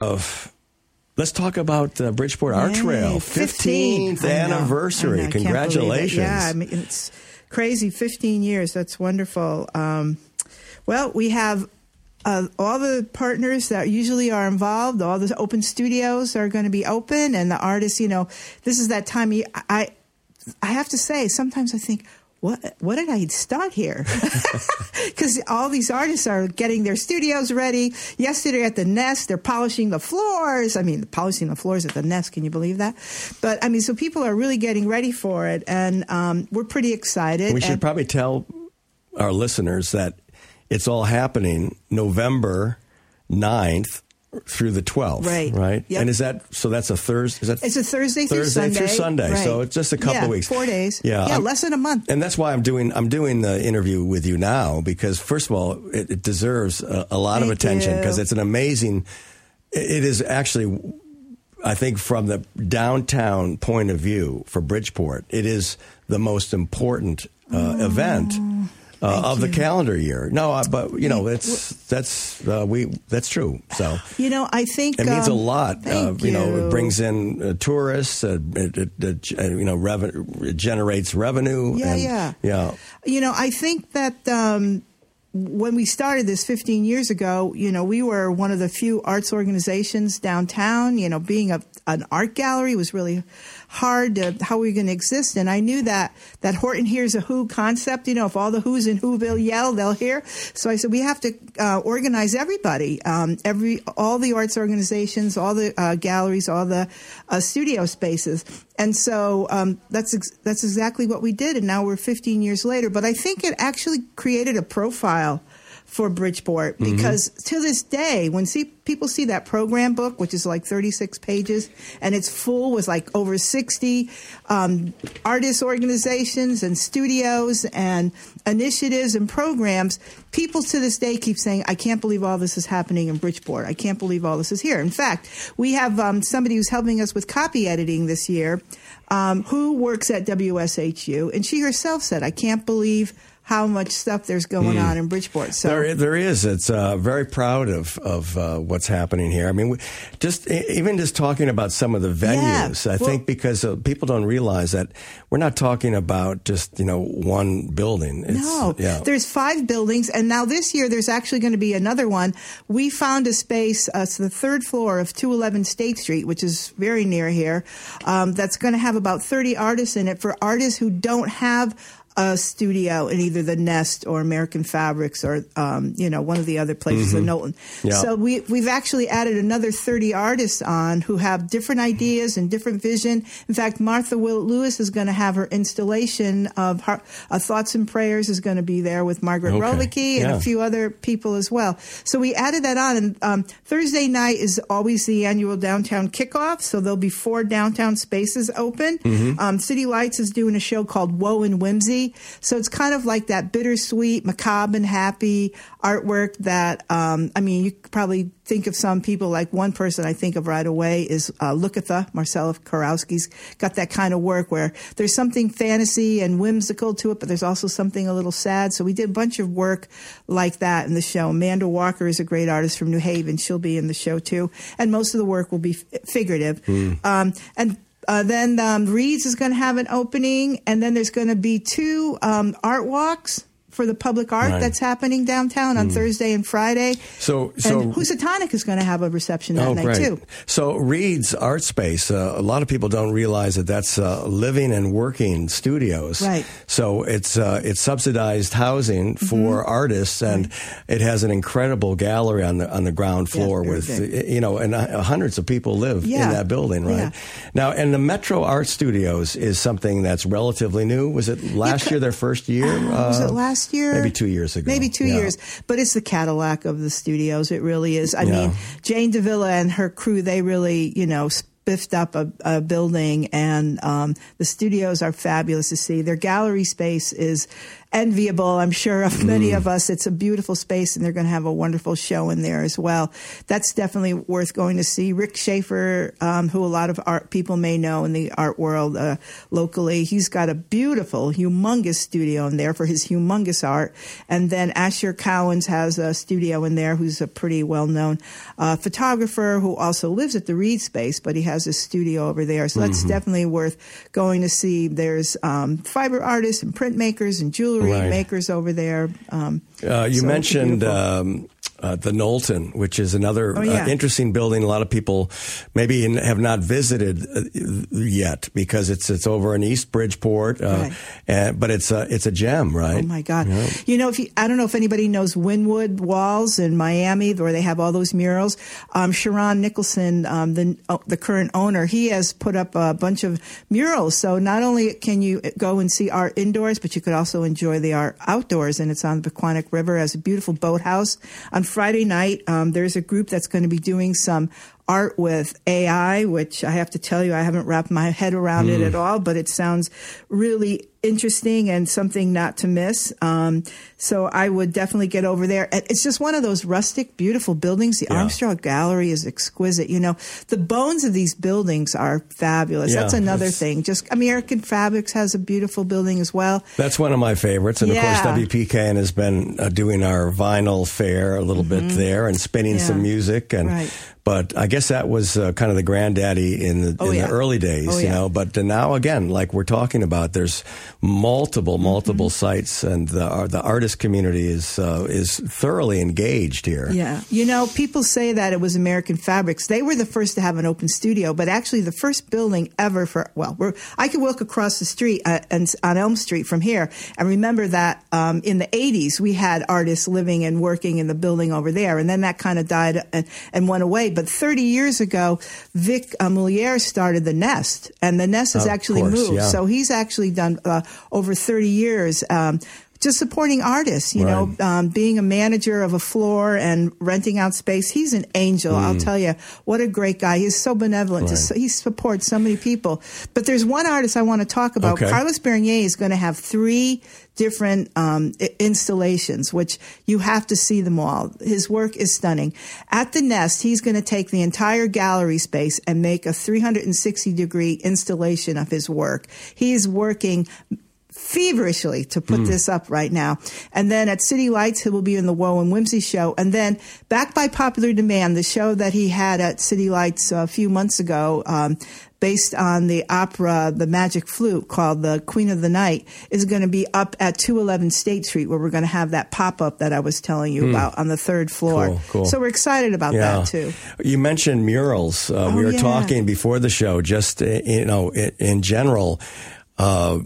of let's talk about uh, Bridgeport Art Yay, Trail 15. 15th I know, anniversary. Know, I can't believe it. Congratulations. Yeah, I mean, it's crazy. 15 years. That's wonderful. Um, well, we have uh, all the partners that usually are involved. All the open studios are going to be open, and the artists. You know, this is that time. I, I have to say, sometimes I think. What what did I start here? Because all these artists are getting their studios ready. Yesterday at the Nest, they're polishing the floors. I mean, polishing the floors at the Nest. Can you believe that? But I mean, so people are really getting ready for it, and um, we're pretty excited. We should And- probably tell our listeners that it's all happening November 9th through the 12th. Right. Right. Yep. And is that so? That's a Thursday. Is that It's a Thursday through Thursday Sunday. through Sunday. Right. So it's just a couple Yeah, weeks. four days. Yeah. yeah, I'm- less than a month. And that's why I'm doing I'm doing the interview with you now because first of all it, it deserves a, a lot of attention because it's an amazing. It it is actually, I think, from the downtown point of view for Bridgeport, it is the most important uh, event. Uh, of the calendar year, no, uh, but you know it's that's uh, we that's true. So You know, I think it means a um, lot. Uh, thank you know, it brings in uh, tourists. Uh, it, it, it, uh, you know, reven- it generates revenue. Yeah, and, yeah. yeah. You know, I think that um, when we started this 15 years ago, you know, we were one of the few arts organizations downtown. You know, being a, an art gallery was really hard to how we were going to exist. And I knew that that Horton hears a Who concept. You know, if all the Who's in Whoville yell, they'll hear. So I said we have to uh, organize everybody, um, every all the arts organizations, all the uh, galleries, all the uh, studio spaces. And so um, that's ex- that's exactly what we did. And now we're 15 years later. But I think it actually created a profile for Bridgeport because to this day, when see people see that program book, which is like 36 pages, and it's full with like over 60 um, artist organizations and studios and initiatives and programs, people to this day keep saying, "I can't believe all this is happening in Bridgeport. I can't believe all this is here." In fact, we have um, somebody who's helping us with copy editing this year, um, who works at WSHU, and she herself said, "I can't believe." How much stuff there's going on in Bridgeport? So There, there is. It's uh, very proud of of uh, what's happening here. I mean, just even just talking about some of the venues. I well- think because uh, people don't realize that we're not talking about just you know one building. It's, No, yeah. there's five buildings, and now this year there's actually going to be another one. We found a space, uh, it's the third floor of 211 State Street, which is very near here. Um, that's going to have about 30 artists in it for artists who don't have a studio in either the Nest or American Fabrics or um, you know one of the other places in Knowlton. Mm-hmm. Yeah. So we we've actually added another 30 artists on who have different ideas and different vision. In fact, Martha Willette Lewis is going to have her installation of her, uh, Thoughts and Prayers is going to be there with Margaret Okay. Rolicki and Yeah. a few other people as well. So we added that on. And um, Thursday night is always the annual downtown kickoff. So there'll be four downtown spaces open. Mm-hmm. Um, City Lights is doing a show called Woe and Whimsy. So it's kind of like that bittersweet, macabre, and happy artwork that, um, I mean, you probably think of some people like one person I think of right away is uh, Lookatha, Marcella Karowski's got that kind of work where there's something fantasy and whimsical to it, but there's also something a little sad. So we did a bunch of work like that in the show. Amanda Walker is a great artist from New Haven. She'll be in the show too. And most of the work will be f- figurative. Um, and uh, then um, Read's is going to have an opening, and then there's going to be two um, art walks for the public art Right. that's happening downtown on Thursday and Friday. So- so- and Housatonic is going to have a reception that Oh, night too. So Read's Art Space, uh, a lot of people don't realize that that's uh, living and working studios. Right. So it's uh, it's subsidized housing Mm-hmm. for artists, and it has an incredible gallery on the on the ground floor very with big. you know, and uh, hundreds of people live Yeah. in that building, right? Yeah. Now, and the Metro Art Studios is something that's relatively new. Was it last year their first year? Uh, was Uh, it last year? Maybe two years ago. Maybe two Yeah. years. But it's the Cadillac of the studios. It really is. I Yeah. mean, Jane Davila and her crew, they really, you know, spiffed up a, a building and um, the studios are fabulous to see. Their gallery space is enviable, I'm sure, of many of us. It's a beautiful space, and they're going to have a wonderful show in there as well. That's definitely worth going to see. Rick Shaefer, um, who a lot of art people may know in the art world uh, locally, he's got a beautiful, humongous studio in there for his humongous art. And then Asher Cowens has a studio in there, who's a pretty well known uh, photographer who also lives at the Read Space, but he has a studio over there. So that's definitely worth going to see. There's um, fiber artists and printmakers and jewelry Right. makers over there. Um, Uh, you so mentioned um, uh, the Knowlton, which is another Oh, yeah. uh, interesting building. A lot of people maybe in- have not visited uh, yet because it's it's over in East Bridgeport, uh, Right. and, but it's a it's a gem, right? Oh my God! You know, if you, I don't know if anybody knows Wynwood Walls in Miami, where they have all those murals. Um, Sharon Nicholson, um, the oh, the current owner, he has put up a bunch of murals. So not only can you go and see art indoors, but you could also enjoy the art outdoors. And it's on the Pequonnock River as a beautiful boathouse. On Friday night, um, there's a group that's going to be doing some art with AI, which I have to tell you, I haven't wrapped my head around it at all, but it sounds really interesting and something not to miss. Um, so I would definitely get over there. It's just one of those rustic, beautiful buildings. The Yeah. Armstrong Gallery is exquisite. You know, the bones of these buildings are fabulous. Yeah, That's another thing. Just American Fabrics has a beautiful building as well. That's one of my favorites, and Yeah. of course, WPKN has been uh, doing our vinyl fair a little bit there and spinning Mm-hmm. Some music, and Right. but I guess that was uh, kind of the granddaddy in the Oh, in yeah. the early days, Oh, you yeah. know. But now again, like we're talking about, there's multiple multiple Mm-hmm. sites, and the uh, the artist community is uh, is thoroughly engaged here. Yeah. You know, people say that it was American Fabrics. They were the first to have an open studio, but actually the first building ever for, well, we're, I could walk across the street uh, and, on Elm Street from here and remember that um, in the 80s we had artists living and working in the building over there. And then that kind of died and, and went away. But 30 years ago, Vic uh, Moulier started The Nest, and The Nest has actually course, moved. yeah. So he's actually done uh, over 30 years. Um, just supporting artists, you know, um, being a manager of a floor and renting out space. He's an angel. I'll tell you, what a great guy. He's so benevolent. Right. Just, he supports so many people. But there's one artist I want to talk about. Okay. Carlos Bernier is going to have three different um, installations, which you have to see them all. His work is stunning. At the Nest, he's going to take the entire gallery space and make a 360 degree installation of his work. He's working feverishly to put this up right now. And then at City Lights, he will be in the Woe and Whimsy show. And then back by popular demand, the show that he had at City Lights a few months ago, um, based on the opera The Magic Flute called The Queen of the Night, is going to be up at 211 State Street where we're going to have that pop up that I was telling you about on the third floor. Cool, cool. So we're excited about that too. You mentioned murals. Uh, we Oh, were yeah. talking before the show, just uh, you know, in general. Uh,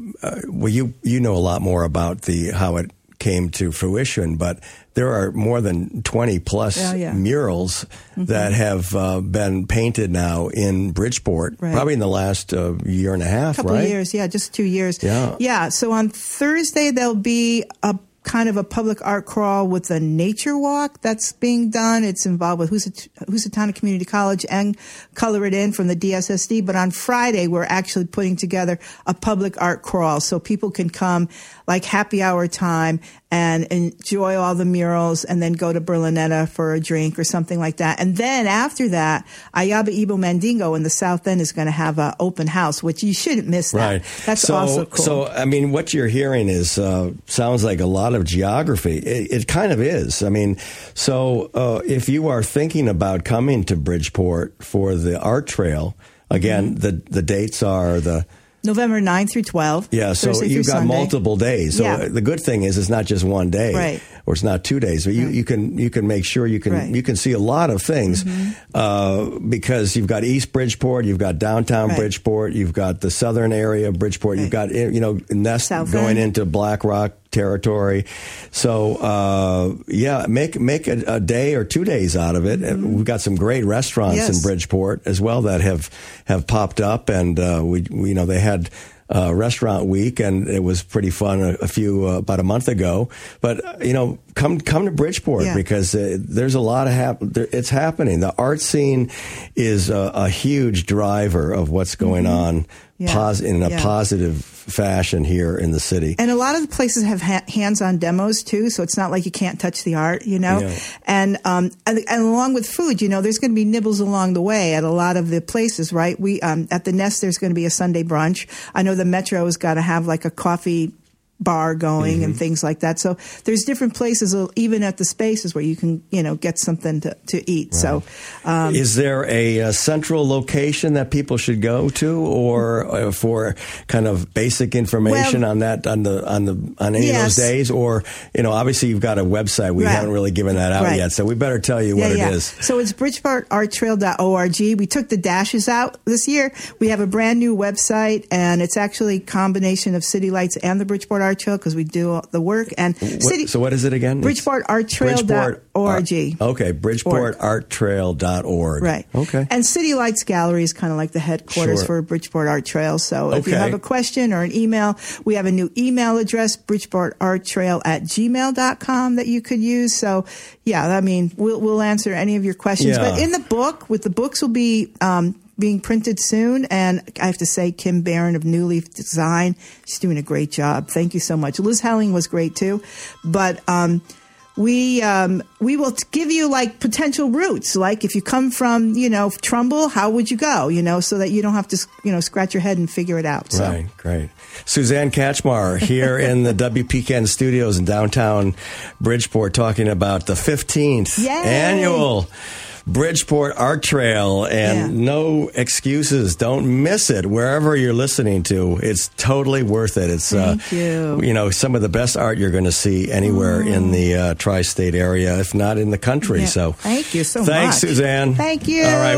well, you you know a lot more about the how it came to fruition, but there are more than twenty plus Yeah, yeah. murals that have uh, been painted now in Bridgeport, Right. probably in the last uh, year and a half, couple right? years, yeah, just two years. Yeah. yeah. So on Thursday there'll be a kind of a public art crawl with a nature walk that's being done. It's involved with Housat- Housatonic Community College and Color It In from the DSSD. But on Friday we're actually putting together a public art crawl so people can come like happy hour time and enjoy all the murals and then go to Berlinetta for a drink or something like that. And then after that, Ayaba Ibo Mandingo in the South End is going to have an open house, which you shouldn't miss that. Right. That's so, also cool. So, I mean, what you're hearing is uh, sounds like a lot of geography. It, it kind of is. I mean, so uh, if you are thinking about coming to Bridgeport for the art trail, again, Mm-hmm. the the dates are the November 9 through 12. yeah. So Thursday you've got Sunday. multiple days. So Yeah. the good thing is it's not just one day, Right. or it's not two days. But you, you can you can make sure you can Right. Mm-hmm. you can see a lot of things uh, because you've got East Bridgeport, you've got downtown Right. Bridgeport, you've got the southern area of Bridgeport, you've got you know Nest South going End. into Black Rock territory. So uh, yeah, make make a, a day or two days out of it. We've got some great restaurants in Mm-hmm. Bridgeport as well that have have popped up, and uh, we, we you know they had. Uh, restaurant week, and it was pretty fun a, a few uh, about a month ago. But uh, you know, come come to Bridgeport Yeah. because uh, there's a lot of hap- there, it's happening. The art scene is a, a huge driver of what's going Mm-hmm. on Yeah. pos- in a Yeah. positive fashion here in the city. And a lot of the places have ha- hands-on demos too, so it's not like you can't touch the art, you know. Yeah. And um, and, and along with food, you know, there's going to be nibbles along the way at a lot of the places, right? We um, at the Nest, there's going to be a Sunday brunch. I know the Metro has got to have like a coffee bar going Mm-hmm. and things like that. So there's different places, uh, even at the spaces, where you can, you know, get something to, to eat. So um, Is there a, uh central location that people should go to, or uh, for kind of basic information Well- on that on the on the on any of those days? Or you know, obviously you've got a website. We Right. haven't really given that out Right. yet, so we better tell you what yeah, it yeah. is. So it's bridgeportarttrail.org. We took the dashes out this year. We have a brand new website, and it's actually a combination of City Lights and the Bridgeport Art Trail because we do all the work. And What- City so what is it again? Bridgeportarttrail.org. Bridgeport, uh, okay, bridgeportarttrail.org. Right. Okay. And City Lights Gallery is kind of like the headquarters Sure. for Bridgeport Art Trail. So if you have a question or an email, we have a new email address, bridgeportarttrail at gmail.com that you could use. So yeah, I mean, we'll, we'll answer any of your questions. Yeah. But in the book, with the books will be, um, being printed soon, and I have to say, Kim Barron of New Leaf Design, she's doing a great job. Thank you so much. Liz Helling was great too, but um, we um, we will give you like potential routes. Like if you come from you know Trumbull, how would you go? You know, so that you don't have to you know scratch your head and figure it out. So. Right, great. Suzanne Kachmar here in the WPKN studios in downtown Bridgeport talking about the 15th Yay! annual Bridgeport Art Trail and Yeah. no excuses. Don't miss it wherever you're listening to. It's totally worth it. It's uh, you. know some of the best art you're going to see anywhere in the uh, tri-state area, if not in the country. Yeah. So Thank you so thanks, much. Thanks, Suzanne. Thank you. All right.